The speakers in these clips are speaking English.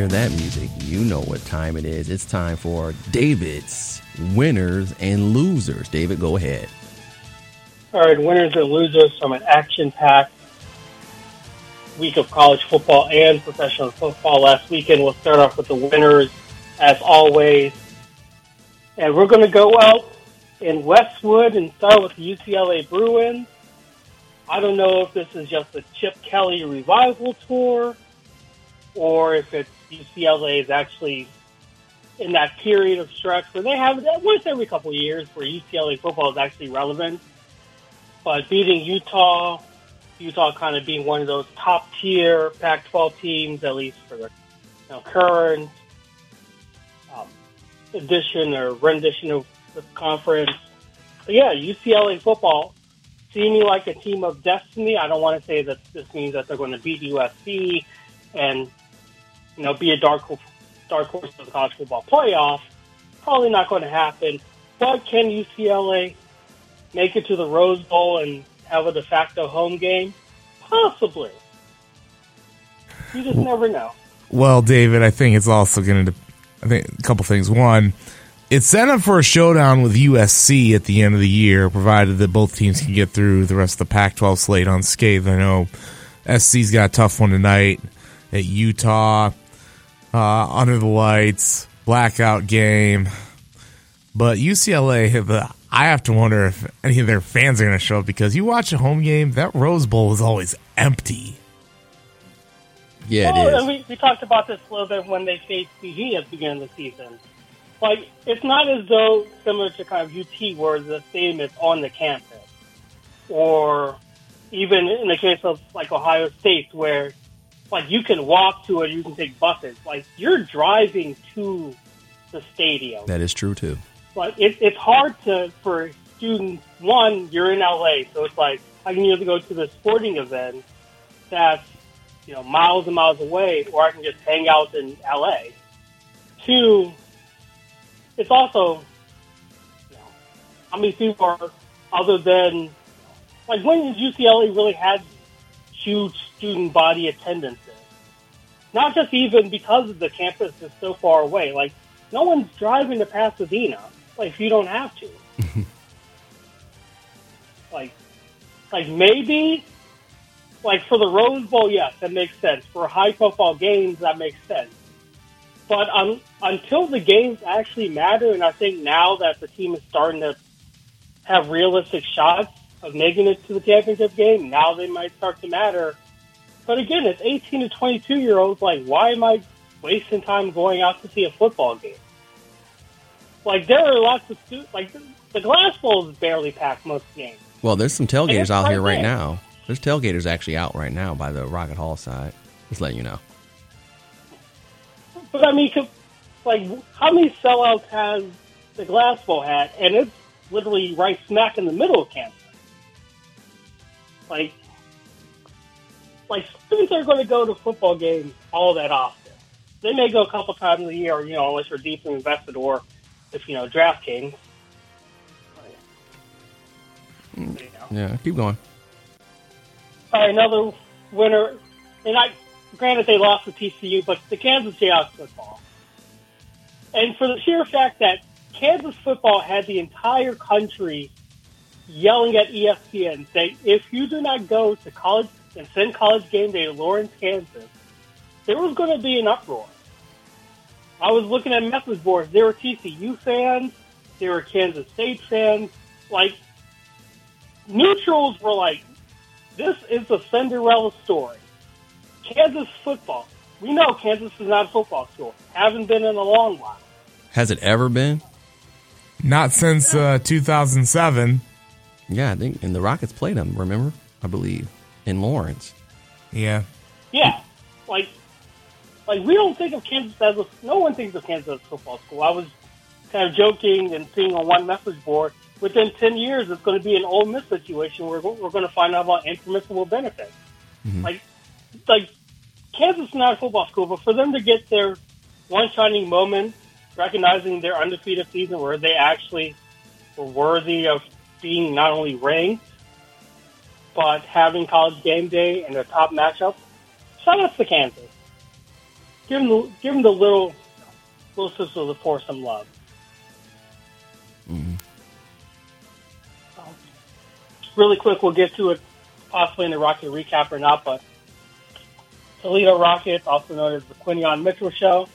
Hear that music, you know what time it is. It's time for David's winners and losers. David, go ahead. All right, winners and losers from an action-packed week of college football and professional football last weekend. We'll start off with the winners, as always. And we're going to go out in Westwood and start with the UCLA Bruins. I don't know if this is just a Chip Kelly revival tour or if it's UCLA is actually in that period of stretch where they have once every couple of years where UCLA football is actually relevant. But beating Utah, Utah kind of being one of those top tier Pac-12 teams, at least for the you know, current um, edition or rendition of the conference. But yeah, UCLA football seeming like a team of destiny. I don't want to say that this means that they're going to beat USC and you know be a dark dark horse of the college football playoff. Probably not going to happen. But can UCLA make it to the Rose Bowl and have a de facto home game? Possibly. You just never know. Well, David, I think it's also going to. I think a couple things. One, it's set up for a showdown with USC at the end of the year, provided that both teams can get through the rest of the Pac-12 slate unscathed. I know SC's got a tough one tonight at Utah, uh, under the lights, blackout game. But UCLA I have to wonder if any of their fans are going to show up because you watch a home game, that Rose Bowl is always empty. Yeah, well, it is. We, we talked about this a little bit when they faced PG at the beginning of the season. Like, it's not as though similar to kind of UT where the stadium is on the campus, or even in the case of like Ohio State where like you can walk to it, you can take buses. Like you're driving to the stadium. That is true too. Like it, it's hard to for students. One, you're in LA, so it's like I can either go to the sporting event that's you know miles and miles away, or I can just hang out in LA. Two, it's also you know, how many people are other than like when did UCLA really had huge student body attendances? Not just even because the campus is so far away. Like no one's driving to Pasadena. Like you don't have to. like, like maybe, like for the Rose Bowl, yes, that makes sense. For high profile games, that makes sense. But um, until the games actually matter, and I think now that the team is starting to have realistic shots of making it to the championship game, now they might start to matter. But again, it's 18 to 22 year olds. Like, why am I wasting time going out to see a football game? Like, there are lots of students, like, the Glass Bowl is barely packed most games. Well, there's some tailgaters out here right there. now. There's tailgaters actually out right now by the Rocket Hall side. Just letting you know. But I mean, like, how many sellouts has the Glass Bowl had? And it's literally right smack in the middle of campus. Like, like students are going to go to football games all that often. They may go a couple times a year, you know, unless you're deeply invested or if you know DraftKings. You know. Yeah, keep going. All right, another winner, and I granted they lost to TCU, but the Kansas Jayhawks football, and for the sheer fact that Kansas football had the entire country yelling at ESPN saying, "If you do not go to college and send college game day to Lawrence, Kansas, there was going to be an uproar." I was looking at message boards. There were TCU fans, there were Kansas State fans, like neutrals were like, this is a Cinderella story. Kansas football. We know Kansas is not a football school. Haven't been in a long while. Has it ever been? Not since uh, 2007. Yeah, I think, and the Rockets played them. Remember, I believe in Lawrence. Yeah. Yeah, like, like we don't think of Kansas as a. No one thinks of Kansas as a football school. I was kind of joking and seeing on one message board. Within ten years, it's going to be an Ole Miss situation where we're going to find out about impermissible benefits. Mm-hmm. Like, like Kansas is not a football school, but for them to get their one shining moment, recognizing their undefeated season where they actually were worthy of being not only ranked, but having college game day and a top matchup, shout out to Kansas. Give them the, give them the little, little sister to pour some love. Mm-hmm. Um, really quick, we'll get to it possibly in the Rocket recap or not, but Toledo Rockets, also known as the Quinyon Mitchell Show.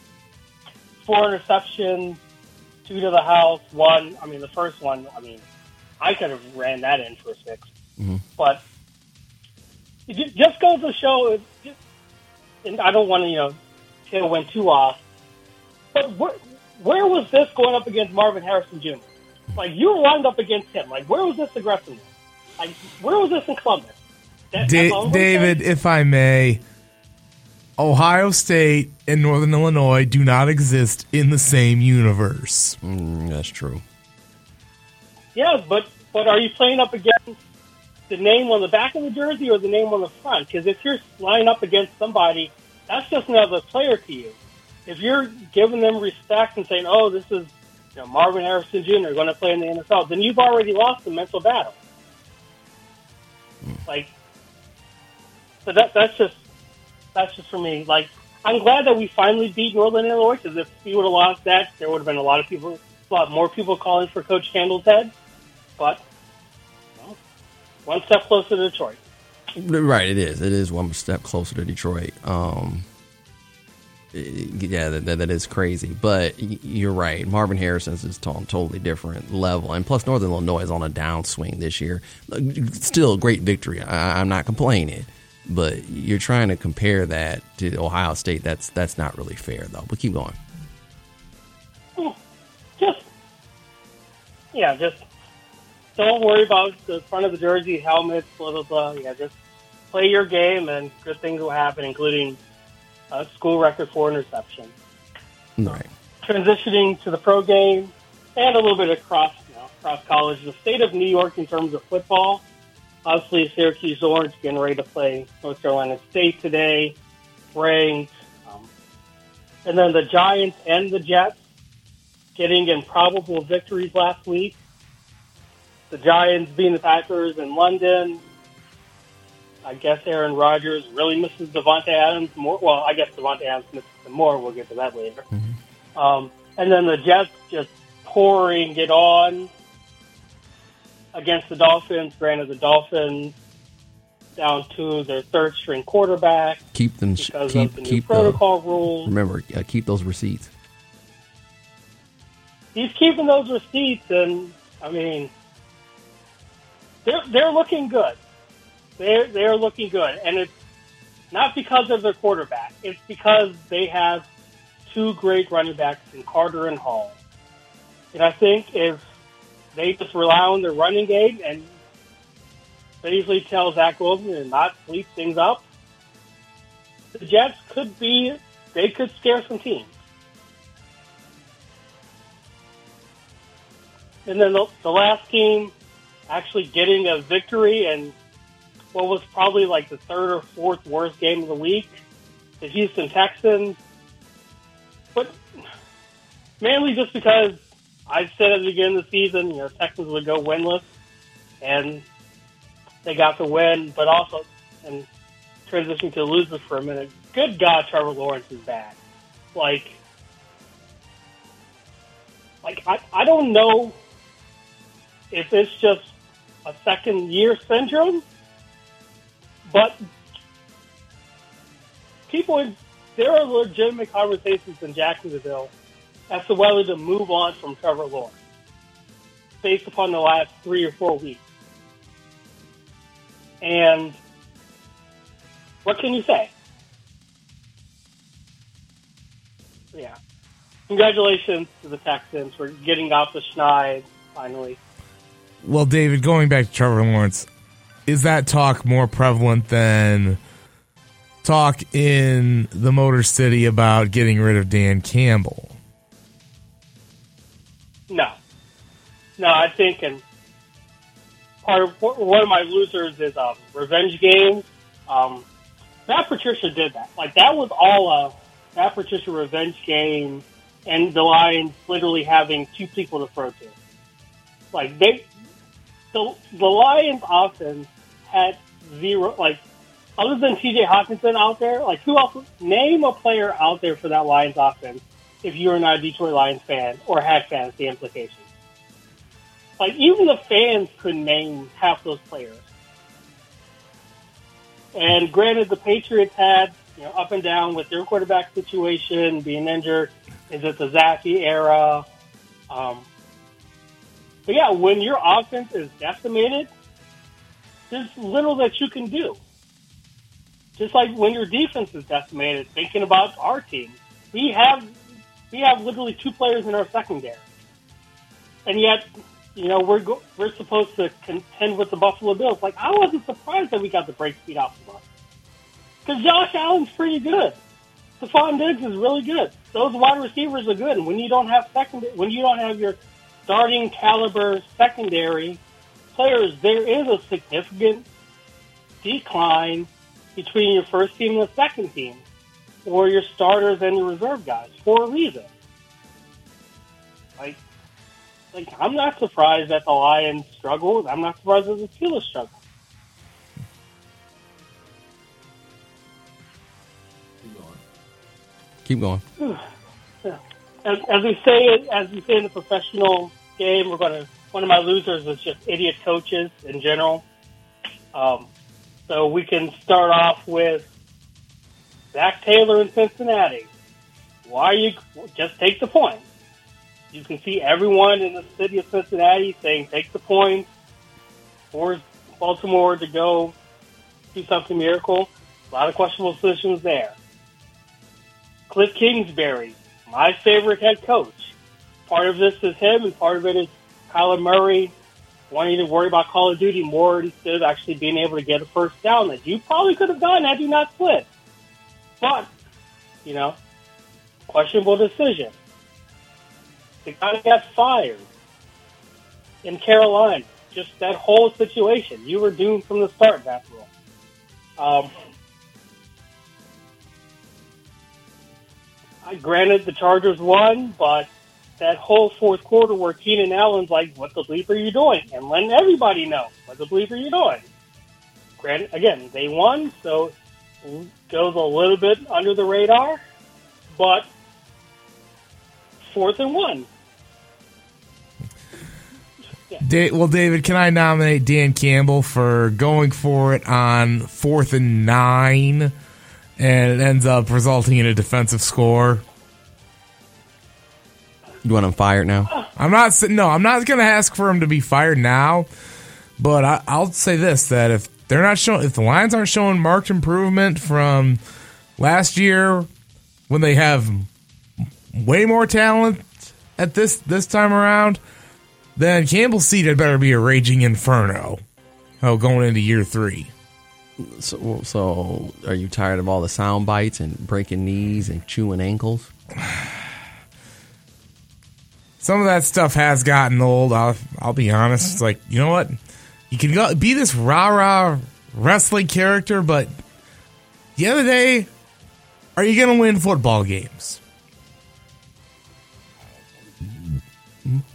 Four interceptions, two to the house, one. I mean, the first one, I mean, I could have ran that in for a 6 mm-hmm. But it just goes to show, just, and I don't want to, you know, tail went too off, but where, where was this going up against Marvin Harrison Jr.? Like, you lined up against him. Like, where was this aggressiveness? Like, where was this in Columbus? That, da- David, if I may, Ohio State and Northern Illinois do not exist in the same universe. Mm, that's true. Yeah, but but are you playing up against the name on the back of the jersey or the name on the front? Because if you're lining up against somebody, that's just another player to you. If you're giving them respect and saying, "Oh, this is you know, Marvin Harrison Jr. going to play in the NFL," then you've already lost the mental battle. Mm. Like, so that that's just that's just for me. Like, I'm glad that we finally beat Northern Illinois because if we would have lost that, there would have been a lot of people, a lot more people calling for Coach Candle's head. But well, one step closer to Detroit. Right, it is. It is one step closer to Detroit. Um, yeah, that, that is crazy. But you're right. Marvin Harrison's is on a totally different level. And plus, Northern Illinois is on a downswing this year. Still a great victory. I, I'm not complaining. But you're trying to compare that to Ohio State. That's that's not really fair, though. But keep going. Just yeah, just don't worry about the front of the jersey, helmets, blah blah blah. Yeah, just play your game, and good things will happen, including a school record for interception. Right. Transitioning to the pro game and a little bit across you know, across college, the state of New York in terms of football Obviously, Syracuse Orange getting ready to play North Carolina State today, ranked. Um, and then the Giants and the Jets getting improbable victories last week. The Giants being the Packers in London. I guess Aaron Rodgers really misses Davante Adams more. Well, I guess Davante Adams misses him more. We'll get to that later. Mm-hmm. Um, and then the Jets just pouring it on against the Dolphins. Granted, the Dolphins down to their third string quarterback. Keep them because keep, of the keep protocol the, rules. Remember, uh, keep those receipts. He's keeping those receipts, and I mean, they're they're looking good. They're they're looking good, and it's not because of their quarterback. It's because they have two great running backs in Carter and Hall. And I think if they just rely on their running game and basically tell Zach Wilson to not sleep things up. The Jets could be, they could scare some teams. And then the, the last team actually getting a victory and what was probably like the third or fourth worst game of the week, the Houston Texans. But mainly just because I said at the beginning of the season, you know, Texans would go winless, and they got the win. But also, and transitioning to losers for a minute, good God, Trevor Lawrence is back. Like, like I, I don't know if it's just a second year syndrome, but people, in, there are legitimate conversations in Jacksonville as to whether to move on from Trevor Lawrence based upon the last three or four weeks. And what can you say? Yeah. Congratulations to the Texans for getting off the schneid finally. Well, David, going back to Trevor Lawrence, is that talk more prevalent than talk in the Motor City about getting rid of Dan Campbell? No, no. I think, and part of one of my losers is um, revenge games. Um, Matt Patricia did that. Like that was all a Matt Patricia revenge game, and the Lions literally having two people to throw to. Like they, the the Lions offense had zero. Like other than T.J. Hockenson out there, like who else? Name a player out there for that Lions offense if you're not a Detroit Lions fan or had fantasy implications. Like even the fans couldn't name half those players. And granted, the Patriots had you know up and down with their quarterback situation, being injured. Is it the Zappe era? Um, but yeah, when your offense is decimated, there's little that you can do. Just like when your defense is decimated, thinking about our team, we have we have literally two players in our secondary, and yet, you know, we're go- we're supposed to contend with the Buffalo Bills. Like I wasn't surprised that we got the break speed off of us because Josh Allen's pretty good. Stefon Diggs is really good. Those wide receivers are good. And when you don't have second, when you don't have your starting caliber secondary players, there is a significant decline between your first team and the second team, or your starters and your reserve guys for a reason. Like, like I'm not surprised that the Lions struggle. I'm not surprised that the Steelers struggle. Keep going. Keep going. As, as we say, as we say in the professional game, we're going to. One of my losers is just idiot coaches in general. Um, so we can start off with Zac Taylor in Cincinnati. Why you just take the points? You can see everyone in the city of Cincinnati saying take the points. For Baltimore to go do something miracle. A lot of questionable decisions there. Cliff Kingsbury, my favorite head coach. Part of this is him, and part of it is Kyler Murray wanting to worry about Call of Duty more instead of actually being able to get a first down that you probably could have gotten had you not split. But, you know, questionable decision. The guy got fired in Carolina. Just that whole situation. You were doomed from the start, after all. Um, granted the Chargers won, but that whole fourth quarter where Keenan Allen's like, "What the bleep are you doing?" and letting everybody know, "What the bleep are you doing?" Granted, again, they won, so goes a little bit under the radar, but fourth and one. Da- well, David, can I nominate Dan Campbell for going for it on fourth and nine, and it ends up resulting in a defensive score? You want him fired now? I'm not no, I'm not going to ask for him to be fired now, but I, I'll say this: that if they're not showing, if the Lions aren't showing marked improvement from last year, when they have way more talent at this this time around, then Campbell's seat had better be a raging inferno. Oh, going into year three. So, so are you tired of all the sound bites and breaking knees and chewing ankles? Some of that stuff has gotten old. I'll, I'll be honest. It's like you know what, you can go be this rah rah wrestling character, but the other day, are you going to win football games?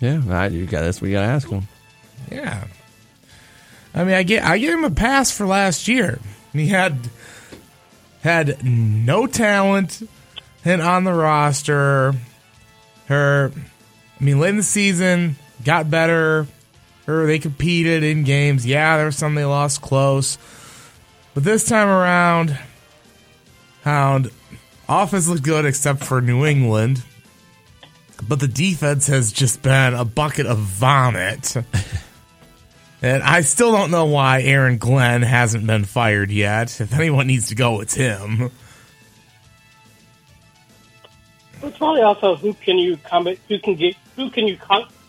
Yeah, I, you got that's what you got to ask him. Yeah. I mean, I get I give him a pass for last year. He had had no talent and on the roster. Her, I mean, late in the season got better. Her, they competed in games. Yeah, there was some they lost close, but this time around, Hound offense looked good except for New England, but the defense has just been a bucket of vomit. And I still don't know why Aaron Glenn hasn't been fired yet. If anyone needs to go, it's him. It's probably also who can you come who can get who can you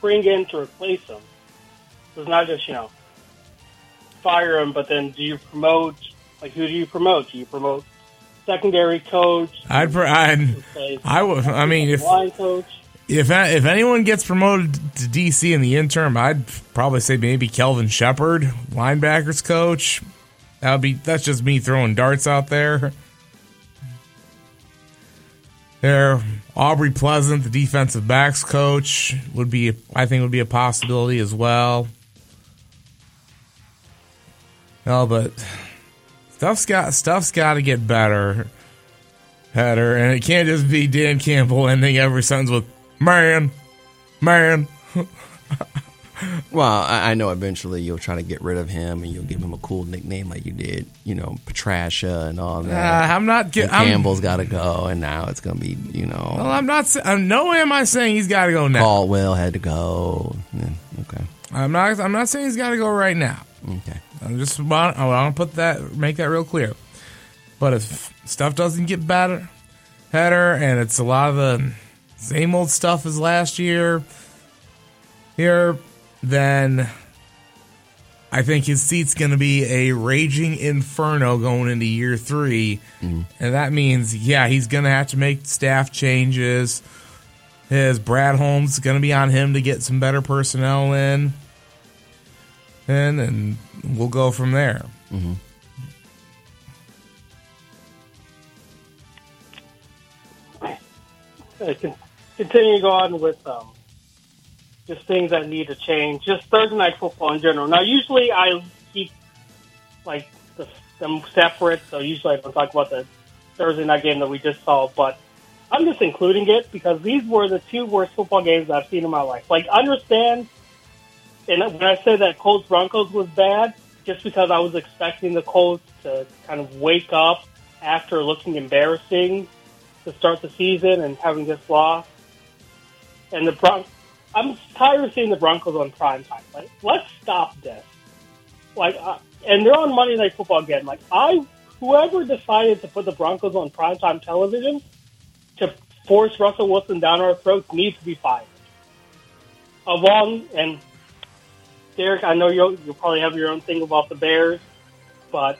bring in to replace him. It's not just you know fire him, but then do you promote? Like who do you promote? Do you promote secondary coach? I'd, pr- I'd I would. I mean, if line coach. If if anyone gets promoted to DC in the interim, I'd probably say maybe Kelvin Sheppard, linebackers coach. That would be. That's just me throwing darts out there. There, Aubrey Pleasant, the defensive backs coach, would be. I think would be a possibility as well. No, but stuff's got stuff's got to get better, better, and it can't just be Dan Campbell ending every sentence with "man, man." Well, I, I know eventually you'll try to get rid of him and you'll give him a cool nickname like you did, you know, Patricia and all Uh, that. I'm not. I'm, Campbell's got to go, and now it's going to be, you know, well, I'm not. I'm no way am I saying he's got to go now. Caldwell had to go. Yeah, okay, I'm not. I'm not saying he's got to go right now. okay. I'm just want. I want to put that. Make that real clear. But if stuff doesn't get better, better, and it's a lot of the same old stuff as last year, here, then I think his seat's going to be a raging inferno going into year 3 and that means yeah, he's going to have to make staff changes. His Brad Holmes is going to be on him to get some better personnel in, and and we'll go from there. uh, con- continuing on with um, just things that need to change. Just Thursday night football in general. Now, usually I keep like the, them separate, so usually I don't talk about the Thursday night game that we just saw. But I'm just including it because these were the two worst football games I've seen in my life. Like, understand, and when I say that Colts Broncos was bad, just because I was expecting the Colts to kind of wake up after looking embarrassing to start the season and having this loss. And the Bron- I'm tired of seeing the Broncos on prime time. Like, let's stop this. Like, uh, and they're on Monday Night Football again. Like, I, whoever decided to put the Broncos on primetime television to force Russell Wilson down our throats needs to be fired. All, and Derek, I know you'll, you'll probably have your own thing about the Bears, but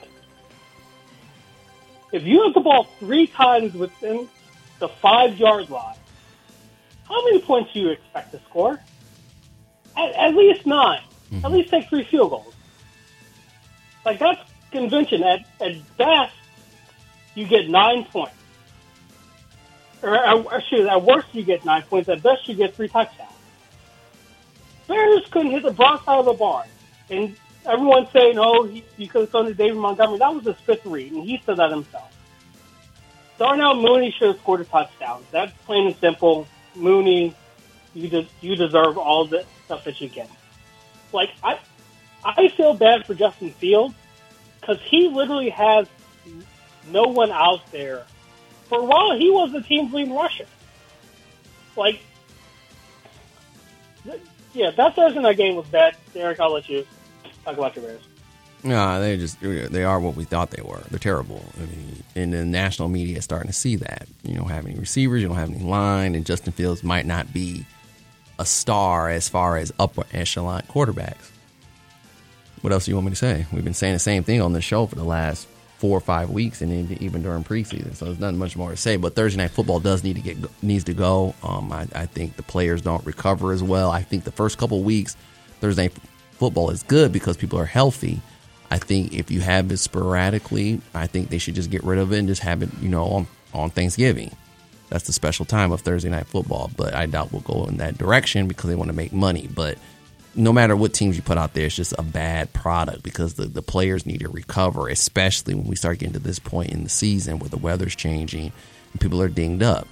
if you have the ball three times within the five yard line, how many points do you expect to score? At, at least 9 At mm-hmm. least take three field goals. Like that's convention. At at best, you get nine points. Or, uh, or excuse, at worst you get nine points. At best you get three touchdowns. Bears couldn't hit the Bronx out of the barn, and everyone's saying, "Oh, he, you could have thrown to David Montgomery." That was his fifth read, and he said that himself. Darnell Mooney should have scored a touchdown. That's plain and simple. Mooney, you de- you deserve all the stuff that you get. Like I, I feel bad for Justin Fields because he literally has no one out there. For a while, he was the team's leading rusher. Like, yeah, that Thursday night game was bad. Derek, I'll let you talk about your Bears. No, they just they are what we thought they were. They're terrible. I mean, and the national media is starting to see that. You don't have any receivers, you don't have any line, and Justin Fields might not be a star as far as upper echelon quarterbacks. What else do you want me to say? We've been saying the same thing on the show for the last four or five weeks, and even- during preseason. So there's nothing much more to say. But Thursday night football does need to get needs to go. Um, I, I think the players don't recover as well. I think the first couple weeks Thursday football is good because people are healthy. I think if you have it sporadically, I think they should just get rid of it and just have it, you know, on, on Thanksgiving. That's the special time of Thursday night football. But I doubt we'll go in that direction because they want to make money. But no matter what teams you put out there, it's just a bad product because the, the players need to recover, especially when we start getting to this point in the season where the weather's changing and people are dinged up.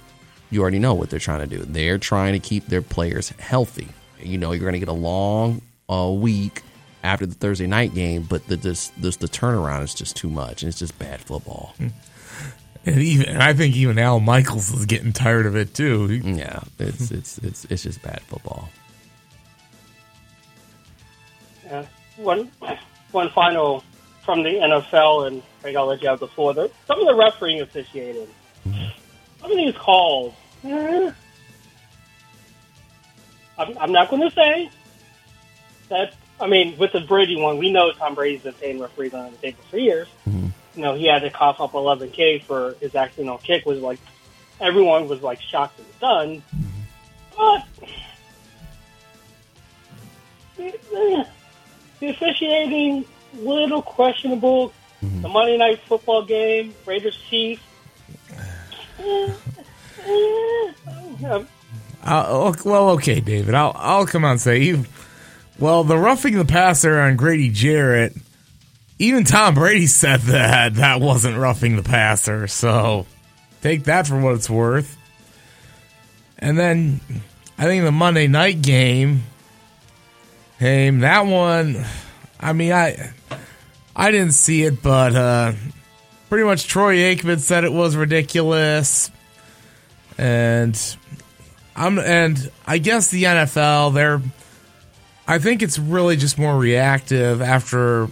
You already know what they're trying to do. They're trying to keep their players healthy. You know, you're going to get a long uh, week after the Thursday night game, but the this, this the turnaround is just too much, and it's just bad football. And even and I think even Al Michaels is getting tired of it too. Yeah, it's it's it's it's just bad football. Yeah. One, one final from the NFL, and Craig, I'll let you have the floor. There, some of the refereeing officiating, some of these calls, eh, I'm, I'm not going to say that I mean, with the Brady one, we know Tom Brady's been paying referees on the table for years. Mm-hmm. You know, he had to cough up 11K for his accidental kick was like, everyone was like shocked and stunned. But the officiating, little questionable. The Monday night football game, Raiders Chiefs. Eh, eh, Uh, well, okay, David. I'll I'll come on and say, even, well, the roughing the passer on Grady Jarrett. Even Tom Brady said that that wasn't roughing the passer. So take that for what it's worth. And then I think the Monday night game, hey, that one. I mean, I I didn't see it, but uh, pretty much Troy Aikman said it was ridiculous, and I'm and I guess the NFL they're I think it's really just more reactive after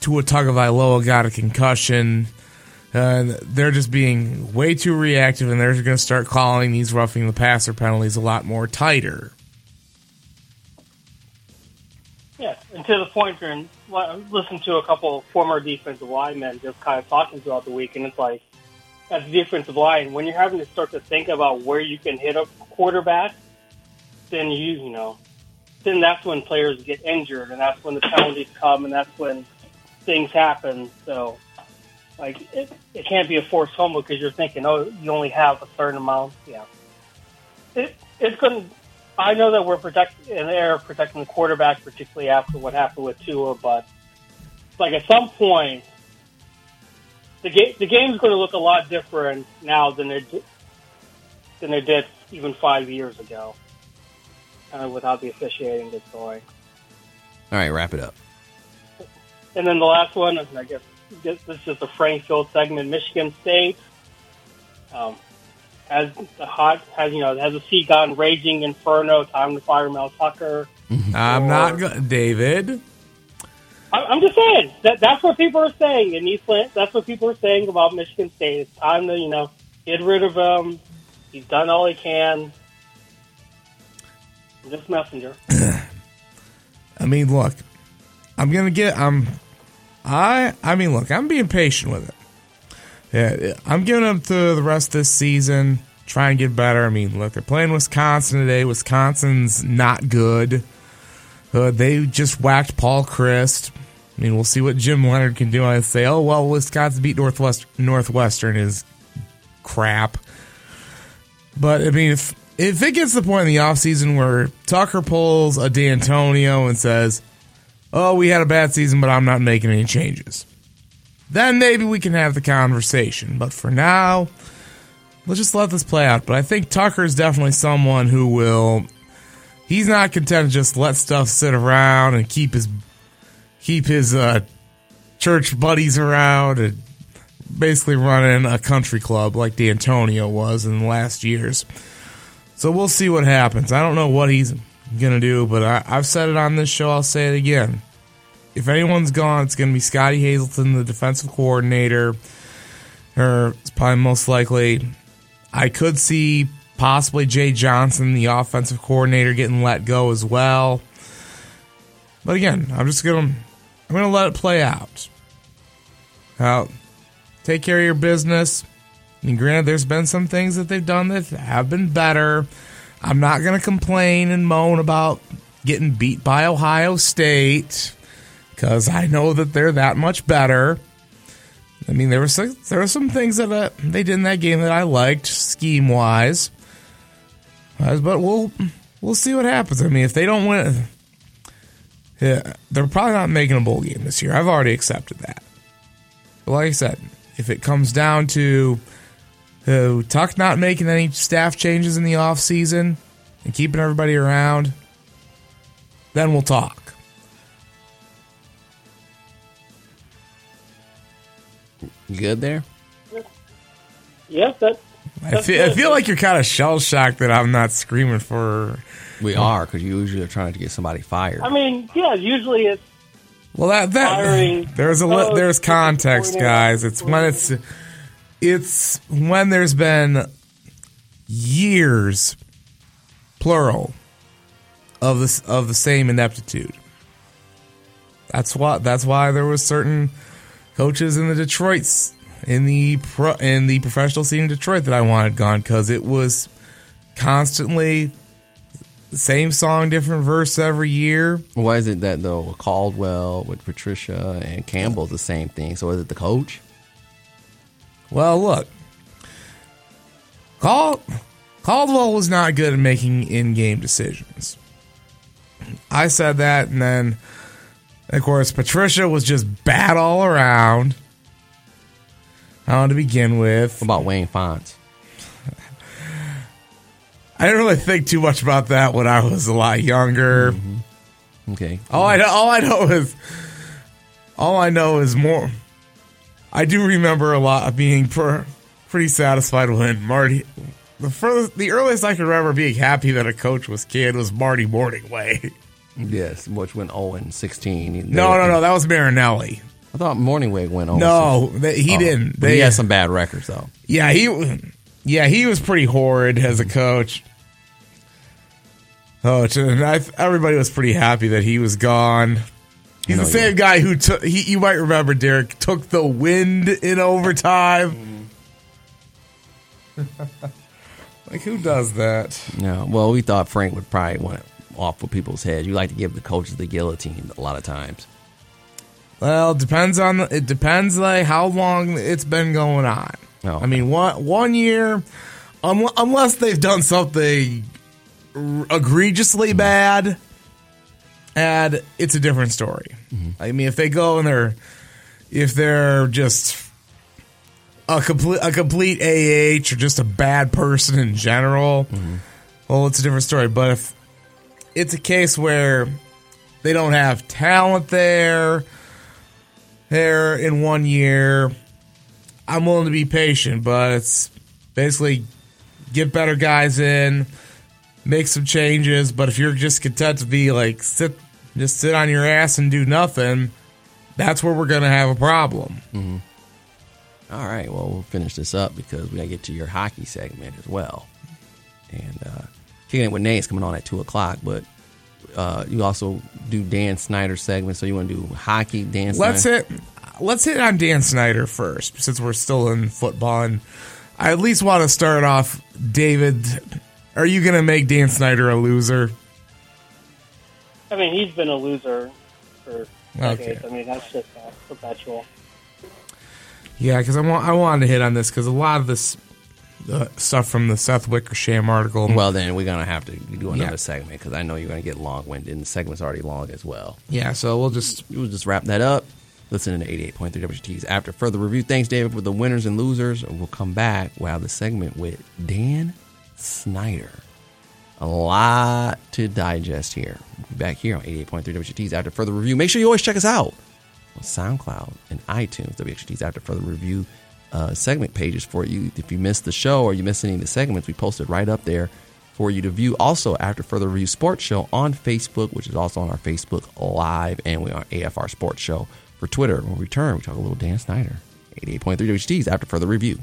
Tua Tagovailoa got a concussion. And they're just being way too reactive, and they're going to start calling these roughing the passer penalties a lot more tighter. Yeah, and to the point, and listen to a couple former defensive linemen just kind of talking throughout the week, and it's like, as a defensive line, when you're having to start to think about where you can hit a quarterback, then you, you know, then that's when players get injured, and that's when the penalties come, and that's when things happen. So, like, it, it can't be a forced fumble because you're thinking, oh, you only have a certain amount. Yeah, it, it's going to I know that we're protecting in the air protecting the quarterback, particularly after what happened with Tua. But like at some point, the game the game's going to look a lot different now than it than it did even five years ago, uh, without the officiating that's going. All right, wrap it up. And then the last one, I guess this is a Frank Field segment. Michigan State. Um, has the hot has you know has the sea gone raging inferno? Time to fire Mel Tucker. I'm Or- not go- David. I- I'm just saying that that's what people are saying in East Lan- That's what people are saying about Michigan State. It's time to you know get rid of him. He's done all he can. I'm messenger. I mean, look, I'm gonna get. I'm. I. I mean, look, I'm being patient with it. Yeah, I'm giving them to the rest of this season. Try and get better. I mean, look, they're playing Wisconsin today. Wisconsin's not good. Uh, they just whacked Paul Chryst. I mean, we'll see what Jim Leonhard can do. I say, oh well, Wisconsin beat Northwest Northwestern is crap. But I mean, if if it gets to the point in the offseason where Tucker pulls a D'Antonio and says, "Oh, we had a bad season, but I'm not making any changes," then maybe we can have the conversation. But for now, let's just let this play out. But I think Tucker is definitely someone who will. He's not content to just let stuff sit around and keep his keep his uh, church buddies around and basically running a country club like D'Antonio was in the last years. So we'll see what happens. I don't know what he's going to do, but I, I've said it on this show. I'll say it again. If anyone's gone, it's going to be Scottie Hazelton, the defensive coordinator, or it's probably most likely. I could see possibly Jay Johnson, the offensive coordinator, getting let go as well. But again, I'm just gonna I'm gonna let it play out. Now, take care of your business. I mean, granted, there's been some things that they've done that have been better. I'm not going to complain and moan about getting beat by Ohio State because I know that they're that much better. I mean, there were some, there were some things that uh, they did in that game that I liked scheme wise, but we'll we'll see what happens. I mean, if they don't win, yeah, they're probably not making a bowl game this year. I've already accepted that. But like I said, if it comes down to uh, Tuck not making any staff changes in the offseason and keeping everybody around, then we'll talk. You good there? Yeah, that. I feel, I feel like you're kind of shell shocked that I'm not screaming for. We are because you usually are trying to get somebody fired. I mean, yeah. Usually it's Well, that Firing that there's a li- there's context, guys. It's when it's it's when there's been years, plural, of this of the same ineptitude. That's why. That's why there was certain coaches in the Detroit's in the pro, in the professional scene in Detroit that I wanted gone because it was constantly same song, different verse every year. Why is it that though Caldwell with Patricia and Campbell's the same thing? So is it the coach? Well, look, Cal- Caldwell was not good at making in-game decisions. I said that, and then of course Patricia was just bad all around. How to begin with. What about Wayne Fontes? I didn't really think too much about that when I was a lot younger. Mm-hmm. Okay. All I know, all I know is, all I know is more. I do remember a lot of being per, pretty satisfied when Marty. The furthest, the earliest I can remember being happy that a coach was kid was Marty Mornhinweg. Yes, which went 0 and 16. No, no, no, that was Marinelli. I thought Mornhinweg went 0 No, they, he Oh, didn't. They, he had some bad records though. yeah, he, yeah, he was pretty horrid as a coach. Oh, and I, everybody was pretty happy that he was gone. He's the same guy who took. He, you might remember Derek took the wind in overtime. like who does that? No. Well, we thought Frank would probably want it off with people's heads. You like to give the coaches the guillotine a lot of times. Well, it depends on the- it depends like how long it's been going on. Oh, I mean, one one year, um, unless they've done something r- egregiously bad, and it's a different story. I mean, if they go and they're if they're just a complete a complete AH or just a bad person in general, well, it's a different story. But if it's a case where they don't have talent there, there in one year, I'm willing to be patient. But it's basically get better guys in, make some changes. But if you're just content to be like sit, just sit on your ass and do nothing, that's where we're gonna have a problem. All right. Well, we'll finish this up because we got to get to your hockey segment as well. And uh, kicking it with Nate's coming on at two o'clock, but uh, you also do Dan Snyder segment. So you want to do hockey, Dan? Let's Snyder? hit let's hit on Dan Snyder first, since we're still in football, and I at least want to start off. David, are you gonna make Dan Snyder a loser? I mean, he's been a loser for Okay. decades. I mean, that's just uh, perpetual. Yeah, because I want I wanted to hit on this because a lot of this uh, stuff from the Seth Wickersham article. Well, then we're gonna have to do another Yeah. segment because I know you're gonna get long winded, and the segment's already long as well. yeah, so we'll just We'll just wrap that up. Listen to 88.3 WGTs after further review. Thanks, David, for the winners and losers. We'll come back. We'll have the segment with Dan Snyder. A lot to digest here. We'll back here on 88.3 WGTs after further review. Make sure you always check us out on SoundCloud and iTunes. WXUTs after further review uh, segment pages for you. If you missed the show or you missed any of the segments, we posted right up there for you to view. Also, after further review sports show on Facebook, which is also on our Facebook Live, and we are AFR Sports Show for Twitter. When we return, we talk a little Dan Snyder. 88.3 WHTs after further review.